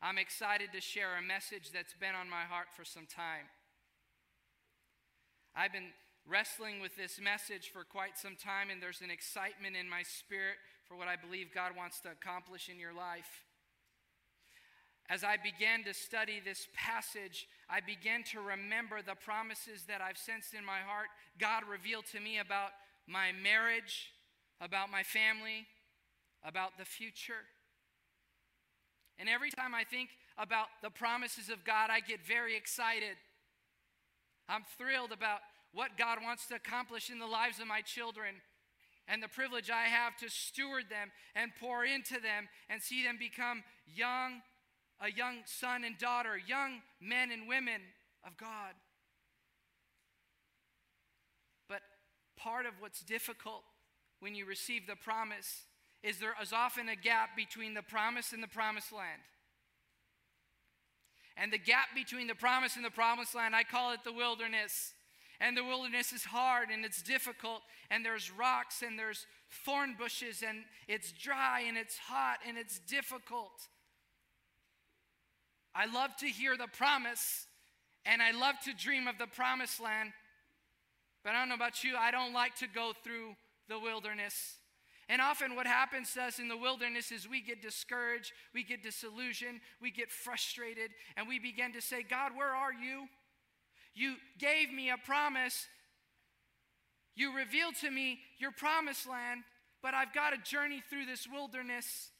I'm excited to share a message that's been on my heart for some time. I've been wrestling with this message for quite some time, and there's an excitement in my spirit for what I believe God wants to accomplish in your life. As I began to study this passage, I began to remember the promises that I've sensed in my heart. God revealed to me about my marriage, about my family, about the future. And every time I think about the promises of God, I get very excited. I'm thrilled about what God wants to accomplish in the lives of my children and the privilege I have to steward them and pour into them and see them become young, a young son and daughter, young men and women of God. But part of what's difficult when you receive the promise is there is often a gap between the promise and the promised land. And the gap between the promise and the promised land, I call it the wilderness. And the wilderness is hard and it's difficult, and there's rocks and there's thorn bushes, and it's dry and it's hot and it's difficult. I love to hear the promise, and I love to dream of the promised land, but I don't know about you, I don't like to go through the wilderness. And often, what happens to us in the wilderness is we get discouraged, we get disillusioned, we get frustrated, and we begin to say, God, where are you? You gave me a promise. You revealed to me your promised land, but I've got to journey through this wilderness.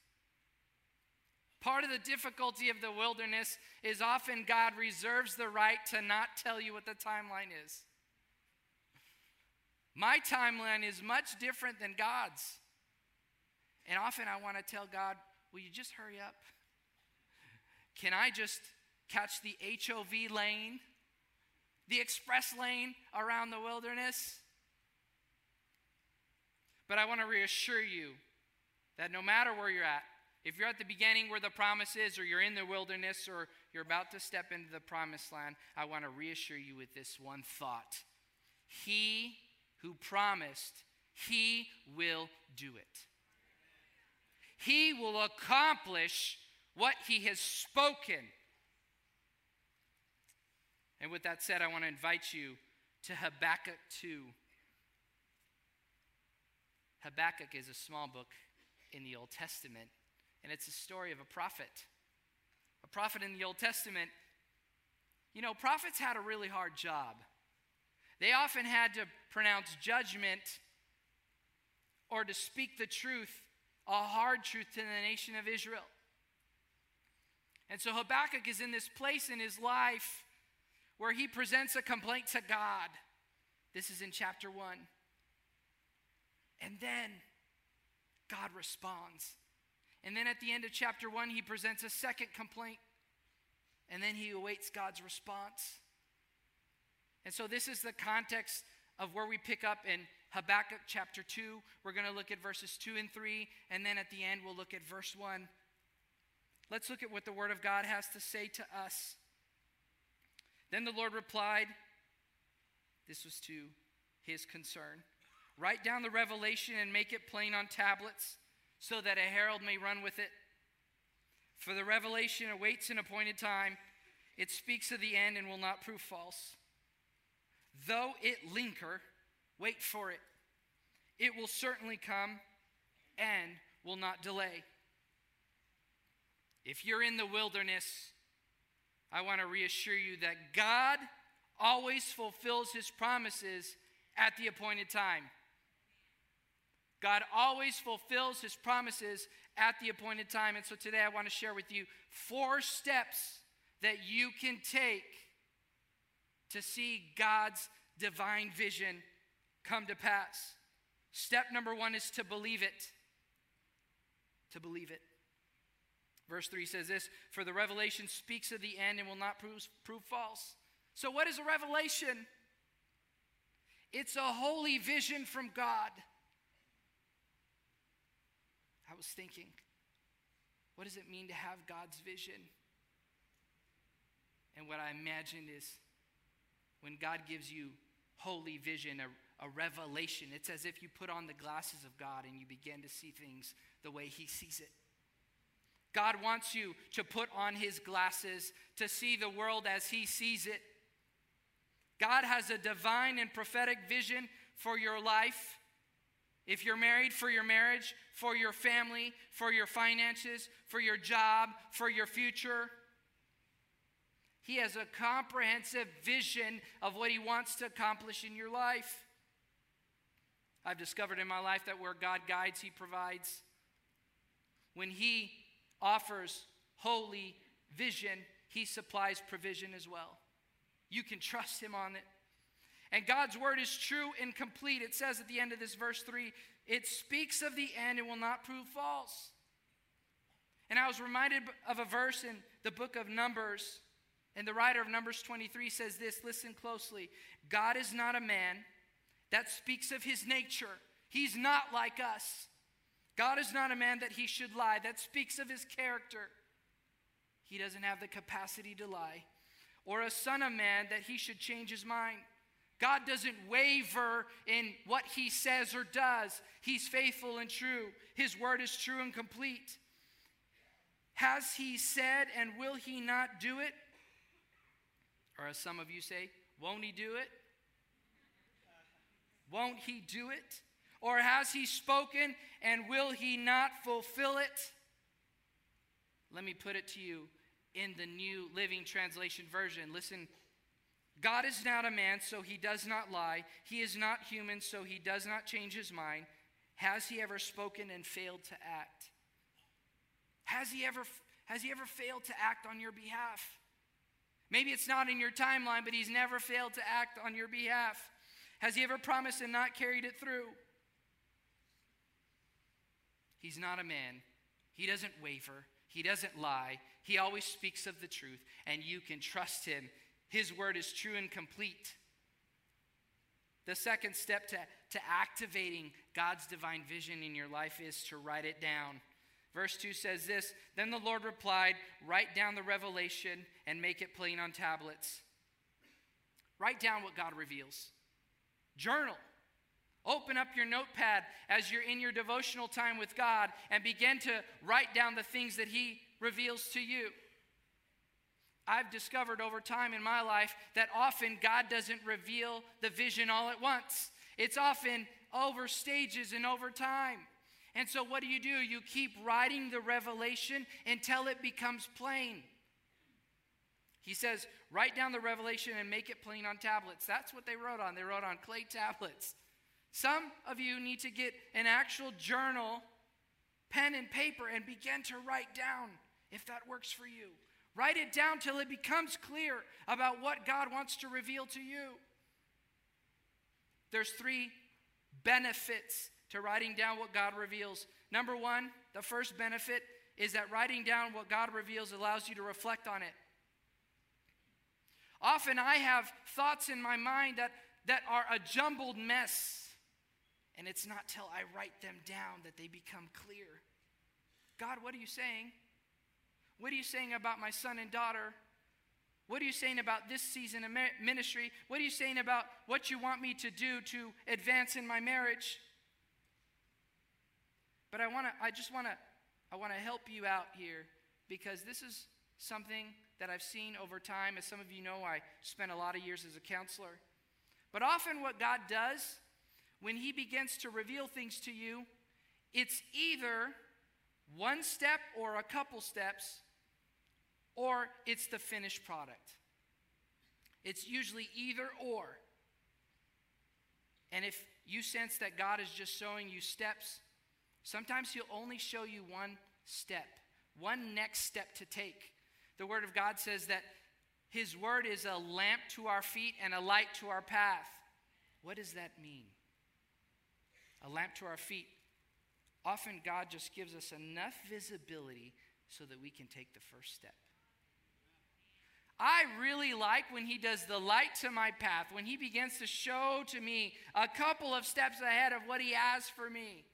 Part of the difficulty of the wilderness is often God reserves the right to not tell you what the timeline is. My timeline is much different than God's. And often I want to tell God, will you just hurry up? Can I just catch the HOV lane, the express lane around the wilderness? But I want to reassure you that no matter where you're at, if you're at the beginning where the promise is, or you're in the wilderness, or you're about to step into the promised land, I want to reassure you with this one thought He who promised, He will do it. He will accomplish what He has spoken. And with that said, I want to invite you to Habakkuk 2. Habakkuk is a small book in the Old Testament, and it's a story of a prophet. A prophet in the Old Testament. You know, prophets had a really hard job. They often had to pronounce judgment or to speak the truth a hard truth to the nation of Israel. And so Habakkuk is in this place in his life where he presents a complaint to God. This is in chapter 1. And then God responds. And then at the end of chapter 1, he presents a second complaint. And then he awaits God's response. And so this is the context of where we pick up in Habakkuk chapter 2. We're going to look at verses 2 and 3, and then at the end, we'll look at verse 1. Let's look at what the Word of God has to say to us. Then the Lord replied, This was to his concern. Write down the revelation and make it plain on tablets, so that a herald may run with it. For the revelation awaits an appointed time. It speaks of the end and will not prove false. Though it linger, Wait for it. It will certainly come and will not delay. If you're in the wilderness, I want to reassure you that God always fulfills his promises at the appointed time. God always fulfills his promises at the appointed time. And so today I want to share with you four steps that you can take to see God's divine vision come to pass. Step number one is to believe it. To believe it. Verse 3 says this For the revelation speaks of the end and will not prove, prove false. So, what is a revelation? It's a holy vision from God. I was thinking, what does it mean to have God's vision? And what I imagine is when God gives you holy vision, a, a revelation. It's as if you put on the glasses of God and you begin to see things the way He sees it. God wants you to put on his glasses to see the world as he sees it. God has a divine and prophetic vision for your life. If you're married, for your marriage, for your family, for your finances, for your job, for your future. He has a comprehensive vision of what He wants to accomplish in your life. I've discovered in my life that where God guides, He provides. When He offers holy vision, He supplies provision as well. You can trust Him on it. And God's word is true and complete. It says at the end of this verse 3 it speaks of the end and will not prove false. And I was reminded of a verse in the book of Numbers and the writer of Numbers 23 says this listen closely. God is not a man that speaks of his nature, he's not like us. God is not a man that he should lie, that speaks of his character. He doesn't have the capacity to lie. Or a son of man that he should change his mind. God doesn't waver in what he says or does. He's faithful and true. His word is true and complete. Has he said and will he not do it? Or as some of you say, won't he do it? Won't he do it? Or has he spoken and will he not fulfill it? Let me put it to you in the New Living Translation version. Listen God is not a man, so he does not lie. He is not human, so he does not change his mind. Has he ever spoken and failed to act? Has he ever, has he ever failed to act on your behalf? Maybe it's not in your timeline, but he's never failed to act on your behalf. Has he ever promised and not carried it through? He's not a man. He doesn't waver. He doesn't lie. He always speaks of the truth, and you can trust him. His word is true and complete. The second step to, to activating God's divine vision in your life is to write it down. Verse 2 says this Then the Lord replied, Write down the revelation and make it plain on tablets. Write down what God reveals. Journal. Open up your notepad as you're in your devotional time with God and begin to write down the things that He reveals to you. I've discovered over time in my life that often God doesn't reveal the vision all at once, it's often over stages and over time. And so, what do you do? You keep writing the revelation until it becomes plain. He says, write down the revelation and make it plain on tablets. That's what they wrote on. They wrote on clay tablets. Some of you need to get an actual journal, pen, and paper and begin to write down if that works for you. Write it down till it becomes clear about what God wants to reveal to you. There's three benefits to writing down what God reveals. Number one, the first benefit is that writing down what God reveals allows you to reflect on it. Often I have thoughts in my mind that, that are a jumbled mess, and it's not till I write them down that they become clear. God, what are you saying? What are you saying about my son and daughter? What are you saying about this season of ministry? What are you saying about what you want me to do to advance in my marriage? But I want to I just want to I want to help you out here because this is something that I've seen over time. As some of you know, I spent a lot of years as a counselor. But often what God does when he begins to reveal things to you, it's either one step or a couple steps or it's the finished product. It's usually either or. And if you sense that God is just showing you steps Sometimes He'll only show you one step, one next step to take. The Word of God says that His Word is a lamp to our feet and a light to our path. What does that mean? A lamp to our feet. Often God just gives us enough visibility so that we can take the first step. I really like when he does the light to my path, when he begins to show to me a couple of steps ahead of what he has for me.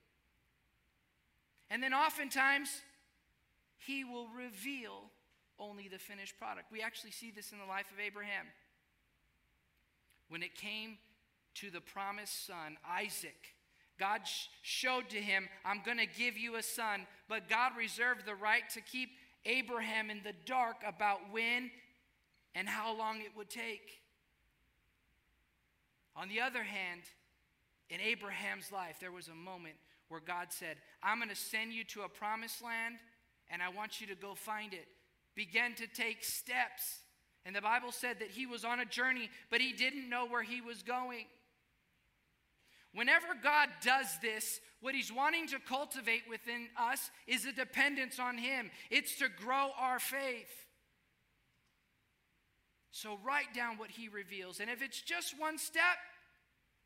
And then oftentimes, he will reveal only the finished product. We actually see this in the life of Abraham. When it came to the promised son, Isaac, God sh- showed to him, I'm going to give you a son, but God reserved the right to keep Abraham in the dark about when and how long it would take. On the other hand, in Abraham's life, there was a moment where God said, I'm going to send you to a promised land and I want you to go find it. Begin to take steps. And the Bible said that he was on a journey, but he didn't know where he was going. Whenever God does this, what He's wanting to cultivate within us is a dependence on Him. It's to grow our faith. So write down what He reveals. And if it's just one step,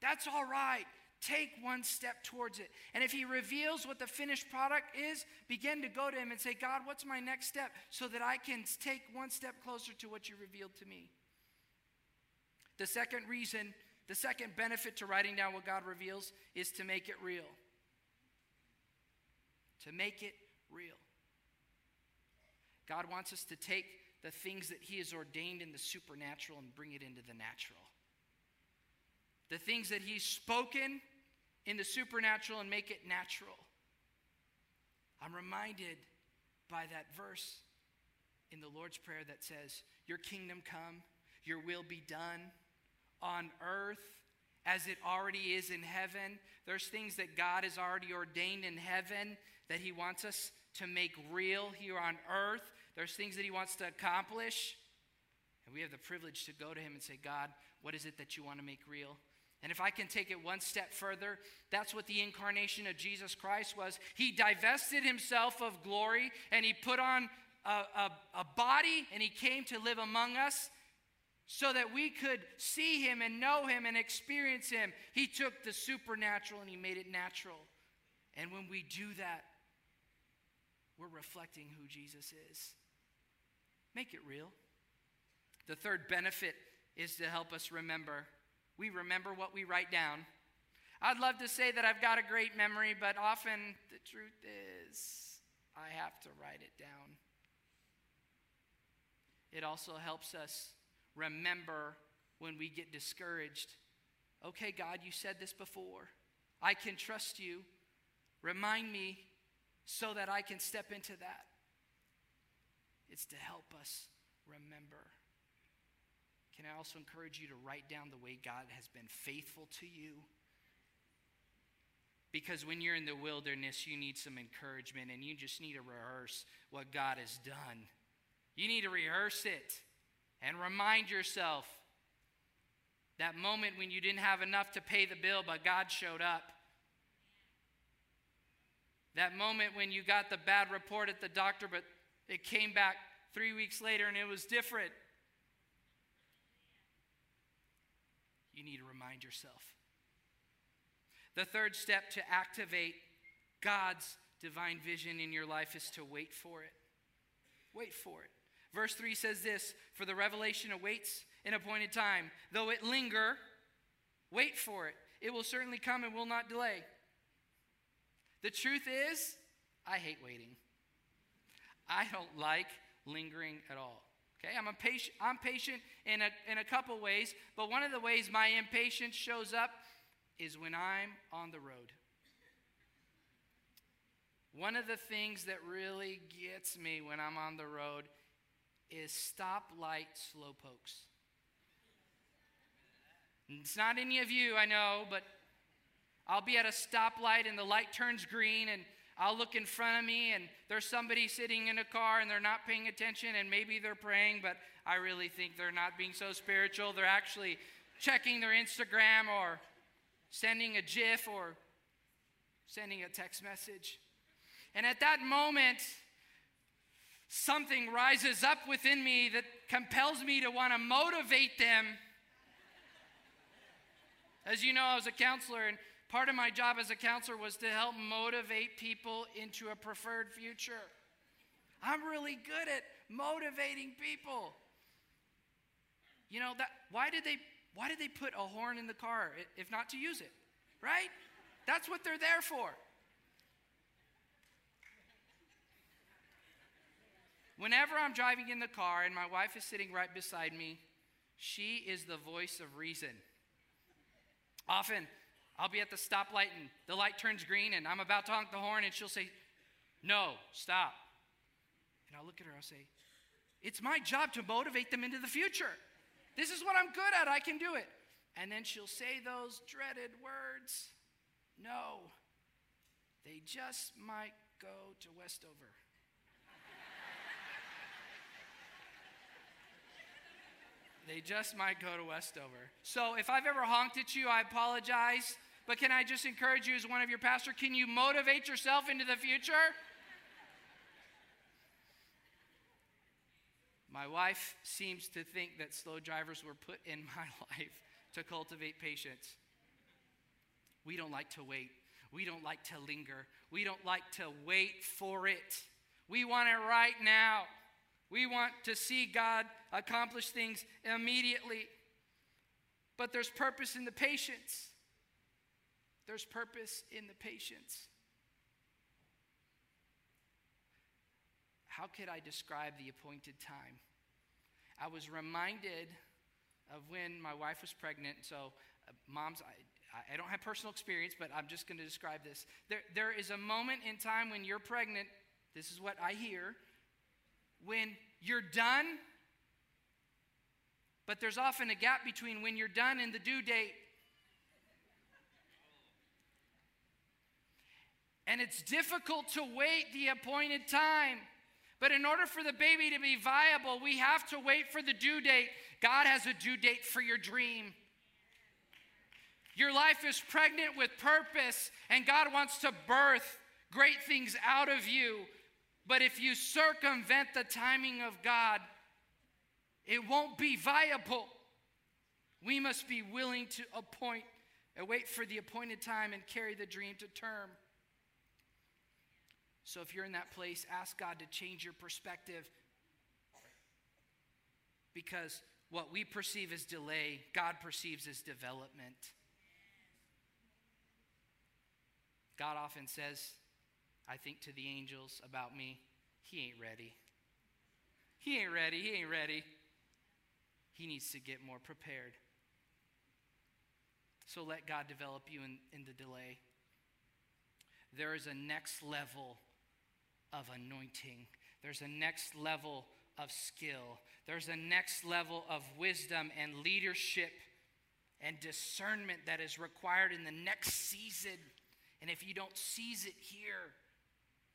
that's all right. Take one step towards it. And if He reveals what the finished product is, begin to go to Him and say, God, what's my next step so that I can take one step closer to what you revealed to me? The second reason the second benefit to writing down what God reveals is to make it real. To make it real. God wants us to take the things that He has ordained in the supernatural and bring it into the natural. The things that He's spoken in the supernatural and make it natural. I'm reminded by that verse in the Lord's Prayer that says, Your kingdom come, your will be done on earth as it already is in heaven. There's things that God has already ordained in heaven that He wants us to make real here on earth. There's things that He wants to accomplish. And we have the privilege to go to Him and say, God, what is it that you want to make real? And if I can take it one step further, that's what the incarnation of Jesus Christ was. He divested himself of glory and he put on a, a, a, body and he came to live among us so that we could see him and know him and experience him. He took the supernatural and he made it natural. And when we do that, we're reflecting who Jesus is. Make it real. The third benefit is to help us remember. We remember what we write down. I'd love to say that I've got a great memory, but often the truth is I have to write it down. It also helps us remember when we get discouraged. Okay, God, you said this before. I can trust you. Remind me so that I can step into that. It's to help us remember. Can I also encourage you to write down the way God has been faithful to you? Because when you're in the wilderness, you need some encouragement and you just need to rehearse what God has done. You need to rehearse it and remind yourself that moment when you didn't have enough to pay the bill, but God showed up. That moment when you got the bad report at the doctor, but it came back three weeks later and it was different. You need to remind yourself. The third step to activate God's divine vision in your life is to wait for it. Wait for it. Verse 3 says this For the revelation awaits an appointed time. Though it linger, wait for it. It will certainly come and will not delay. The truth is, I hate waiting. I don't like lingering at all. Okay, I'm, a patient, I'm patient in a, in a couple ways, but one of the ways my impatience shows up is when I'm on the road. One of the things that really gets me when I'm on the road is stoplight slowpokes. It's not any of you, I know, but I'll be at a stoplight and the light turns green and I'll look in front of me and there's somebody sitting in a car and they're not paying attention and maybe they're praying, but I really think they're not being so spiritual. They're actually checking their Instagram or sending a GIF or sending a text message. And at that moment, something rises up within me that compels me to want to motivate them. As you know, I was a counselor, and part of my job as a counselor was to help motivate people into a preferred future. I'm really good at motivating people. You know that why did they why did they put a horn in the car if not to use it? Right? That's what they're there for. Whenever I'm driving in the car and my wife is sitting right beside me, she is the voice of reason. Often, I'll be at the stoplight and the light turns green and I'm about to honk the horn and she'll say, No, stop. And I'll look at her, I'll say, It's my job to motivate them into the future. This is what I'm good at, I can do it. And then she'll say those dreaded words No, they just might go to Westover. they just might go to Westover. So if I've ever honked at you, I apologize. But can I just encourage you as one of your pastor, can you motivate yourself into the future? My wife seems to think that slow drivers were put in my life to cultivate patience. We don't like to wait. We don't like to linger. We don't like to wait for it. We want it right now. We want to see God accomplish things immediately. But there's purpose in the patience. There's purpose in the patience. How could I describe the appointed time? I was reminded of when my wife was pregnant. So, uh, moms, I, I don't have personal experience, but I'm just going to describe this. There, there is a moment in time when you're pregnant. This is what I hear. When you're done, but there's often a gap between when you're done and the due date. And it's difficult to wait the appointed time. But in order for the baby to be viable, we have to wait for the due date. God has a due date for your dream. Your life is pregnant with purpose, and God wants to birth great things out of you. But if you circumvent the timing of God, it won't be viable. We must be willing to appoint and wait for the appointed time and carry the dream to term. So if you're in that place, ask God to change your perspective because what we perceive as delay, God perceives as development. God often says, I think to the angels about me, He ain't ready. He ain't ready. He ain't ready. He needs to get more prepared. So let God develop you in, in the delay. There is a next level of anointing. There's a next level of skill. There's a next level of wisdom and leadership and discernment that is required in the next season. And if you don't seize it here,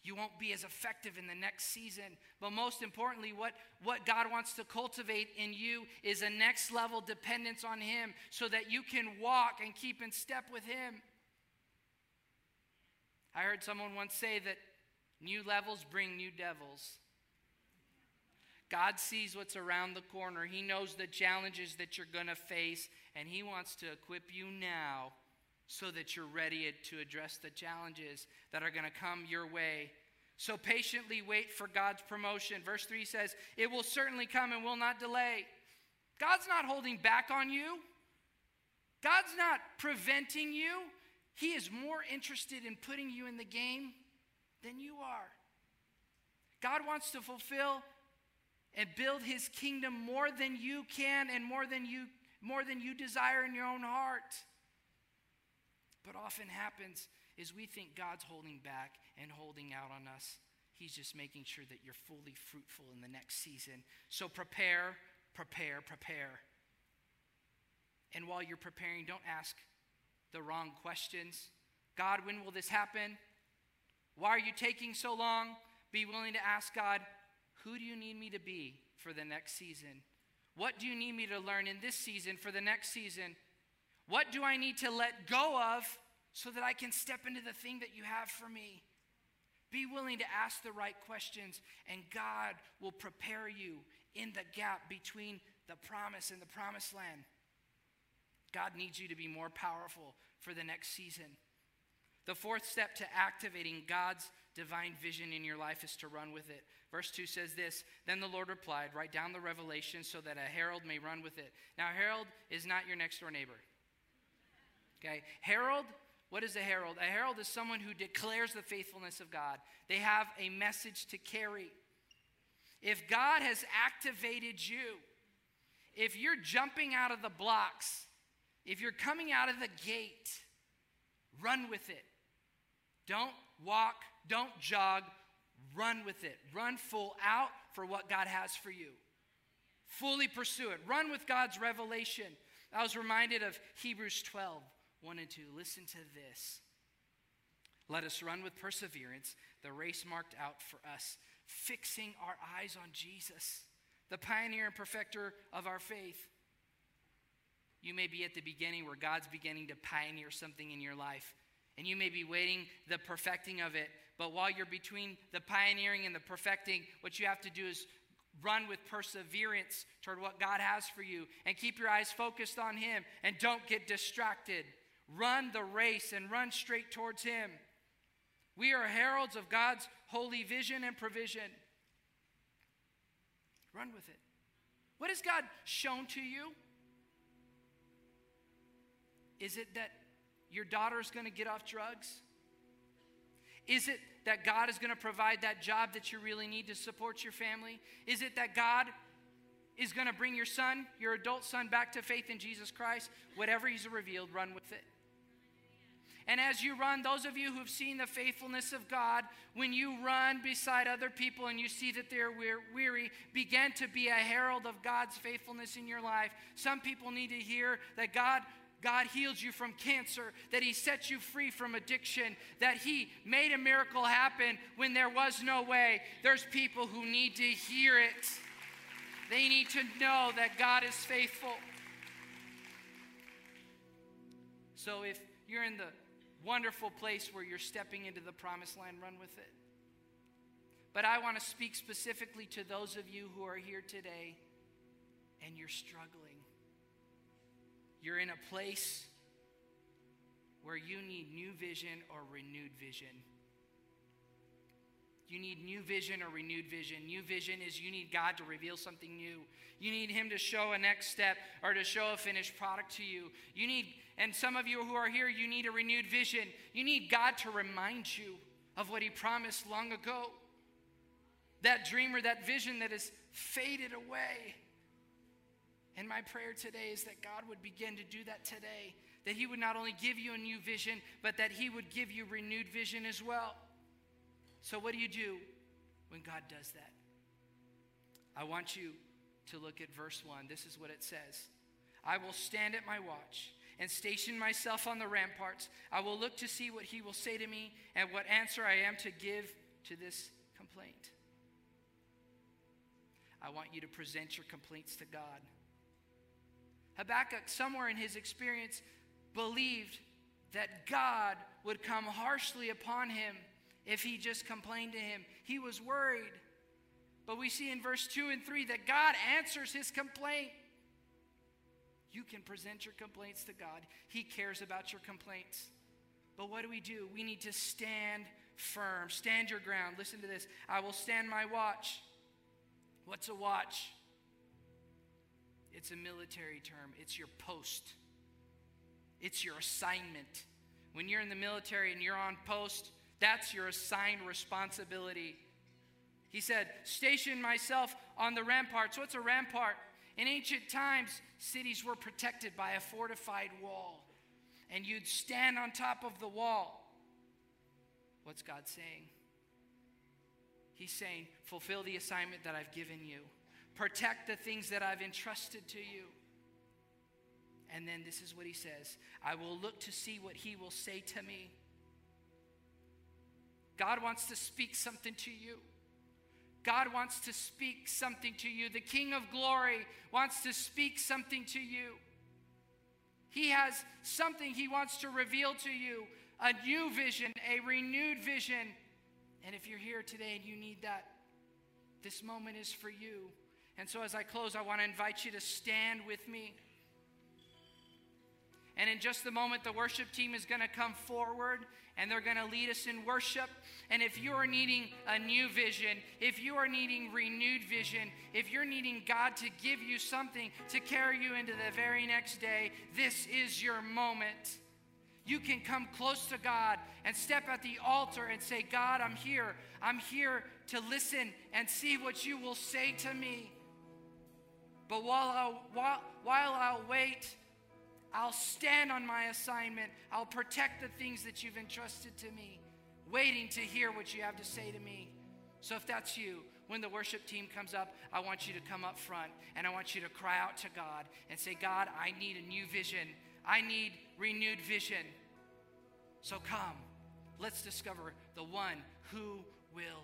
you won't be as effective in the next season. But most importantly, what, what God wants to cultivate in you is a next level dependence on Him so that you can walk and keep in step with Him. I heard someone once say that New levels bring new devils. God sees what's around the corner. He knows the challenges that you're going to face, and He wants to equip you now so that you're ready to address the challenges that are going to come your way. So patiently wait for God's promotion. Verse 3 says, It will certainly come and will not delay. God's not holding back on you, God's not preventing you. He is more interested in putting you in the game than you are. God wants to fulfill and build his kingdom more than you can and more than you more than you desire in your own heart. But often happens is we think God's holding back and holding out on us. He's just making sure that you're fully fruitful in the next season. So prepare, prepare, prepare. And while you're preparing, don't ask the wrong questions. God, when will this happen? Why are you taking so long? Be willing to ask God, who do you need me to be for the next season? What do you need me to learn in this season for the next season? What do I need to let go of so that I can step into the thing that you have for me? Be willing to ask the right questions, and God will prepare you in the gap between the promise and the promised land. God needs you to be more powerful for the next season. The fourth step to activating God's divine vision in your life is to run with it. Verse 2 says this Then the Lord replied, Write down the revelation so that a herald may run with it. Now, herald is not your next door neighbor. Okay? Herald, what is a herald? A herald is someone who declares the faithfulness of God, they have a message to carry. If God has activated you, if you're jumping out of the blocks, if you're coming out of the gate, run with it. Don't walk, don't jog, run with it. Run full out for what God has for you. Fully pursue it. Run with God's revelation. I was reminded of Hebrews 12, 1 and 2. Listen to this. Let us run with perseverance the race marked out for us, fixing our eyes on Jesus, the pioneer and perfecter of our faith. You may be at the beginning where God's beginning to pioneer something in your life, and you may be waiting the perfecting of it. But while you're between the pioneering and the perfecting, what you have to do is run with perseverance toward what God has for you and keep your eyes focused on Him and don't get distracted. Run the race and run straight towards Him. We are heralds of God's holy vision and provision. Run with it. What has God shown to you? Is it that your daughter is going to get off drugs? Is it that God is going to provide that job that you really need to support your family? Is it that God is going to bring your son, your adult son, back to faith in Jesus Christ? Whatever He's revealed, run with it. And as you run, those of you who've seen the faithfulness of God, when you run beside other people and you see that they're weary, begin to be a herald of God's faithfulness in your life. Some people need to hear that God God healed you from cancer, that He set you free from addiction, that He made a miracle happen when there was no way. There's people who need to hear it. They need to know that God is faithful. So if you're in the wonderful place where you're stepping into the promised land, run with it. But I want to speak specifically to those of you who are here today and you're struggling. You're in a place where you need new vision or renewed vision. You need new vision or renewed vision. New vision is you need God to reveal something new. You need Him to show a next step or to show a finished product to you. You need, and some of you who are here, you need a renewed vision. You need God to remind you of what He promised long ago. That dream or that vision that has faded away. And my prayer today is that God would begin to do that today. That He would not only give you a new vision, but that He would give you renewed vision as well. So, what do you do when God does that? I want you to look at verse 1. This is what it says I will stand at my watch and station myself on the ramparts. I will look to see what He will say to me and what answer I am to give to this complaint. I want you to present your complaints to God. Habakkuk, somewhere in his experience, believed that God would come harshly upon him if he just complained to him. He was worried. But we see in verse 2 and 3 that God answers his complaint. You can present your complaints to God, He cares about your complaints. But what do we do? We need to stand firm. Stand your ground. Listen to this. I will stand my watch. What's a watch? It's a military term, it's your post, it's your assignment. When you're in the military and you're on post, that's your assigned responsibility. He said, Station myself on the ramparts. What's a rampart? In ancient times, cities were protected by a fortified wall, and you'd stand on top of the wall. What's God saying? He's saying, Fulfill the assignment that I've given you. Protect the things that I've entrusted to you. And then this is what he says I will look to see what he will say to me. God wants to speak something to you. God wants to speak something to you. The King of glory wants to speak something to you. He has something he wants to reveal to you a new vision, a renewed vision. And if you're here today and you need that, this moment is for you. And so, as I close, I want to invite you to stand with me. And in just a moment, the worship team is going to come forward and they're going to lead us in worship. And if you are needing a new vision, if you are needing renewed vision, if you're needing God to give you something to carry you into the very next day, this is your moment. You can come close to God and step at the altar and say, God, I'm here. I'm here to listen and see what you will say to me. But while I'll, while, while I'll wait, I'll stand on my assignment. I'll protect the things that you've entrusted to me, waiting to hear what you have to say to me. So if that's you, when the worship team comes up, I want you to come up front and I want you to cry out to God and say, God, I need a new vision. I need renewed vision. So come, let's discover the one who will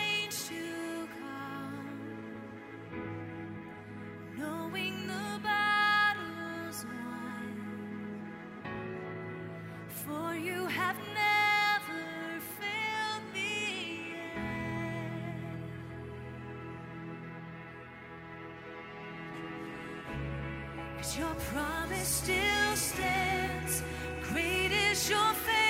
your promise still stands. Great is your faith.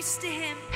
Voice to Him.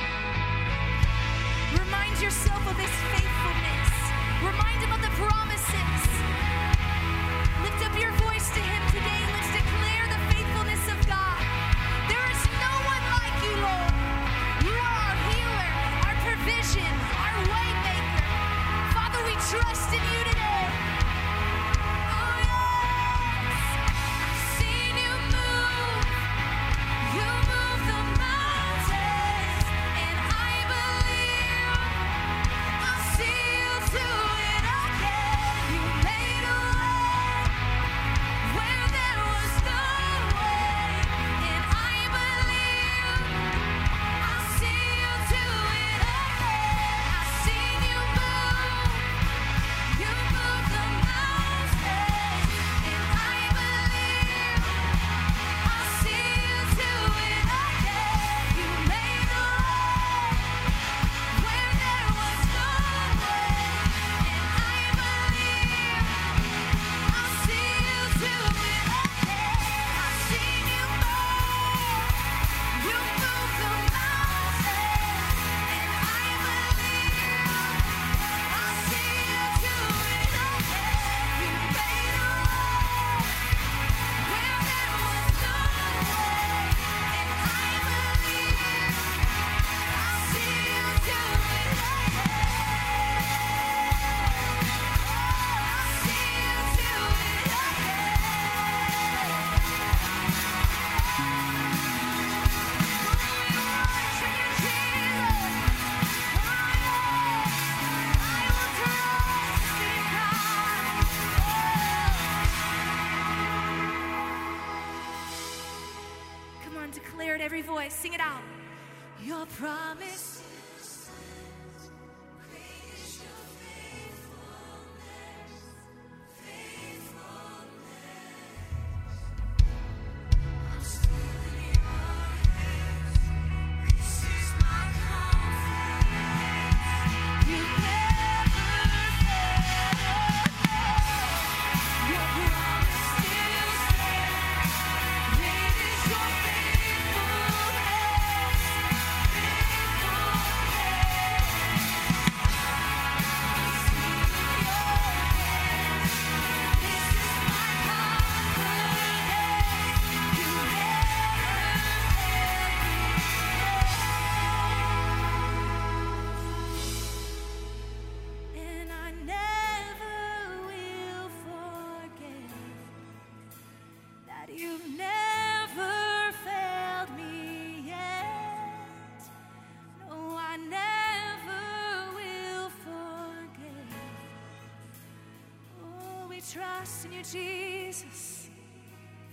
Jesus.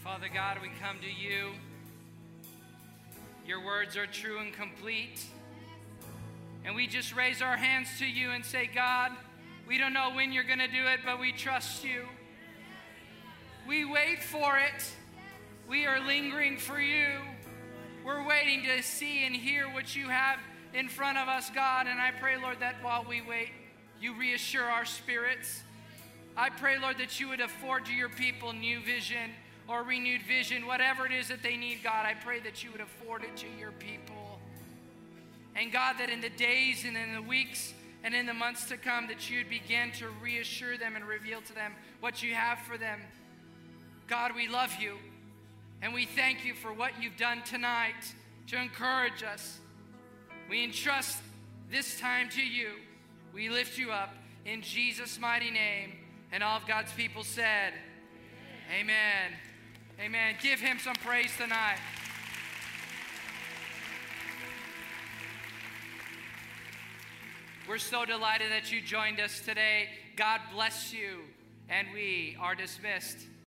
Father God, we come to you. Your words are true and complete. And we just raise our hands to you and say, God, we don't know when you're going to do it, but we trust you. We wait for it. We are lingering for you. We're waiting to see and hear what you have in front of us, God. And I pray, Lord, that while we wait, you reassure our spirits. I pray, Lord, that you would afford to your people new vision or renewed vision, whatever it is that they need, God. I pray that you would afford it to your people. And God, that in the days and in the weeks and in the months to come, that you'd begin to reassure them and reveal to them what you have for them. God, we love you. And we thank you for what you've done tonight to encourage us. We entrust this time to you. We lift you up in Jesus' mighty name. And all of God's people said, Amen. Amen. Give him some praise tonight. We're so delighted that you joined us today. God bless you. And we are dismissed.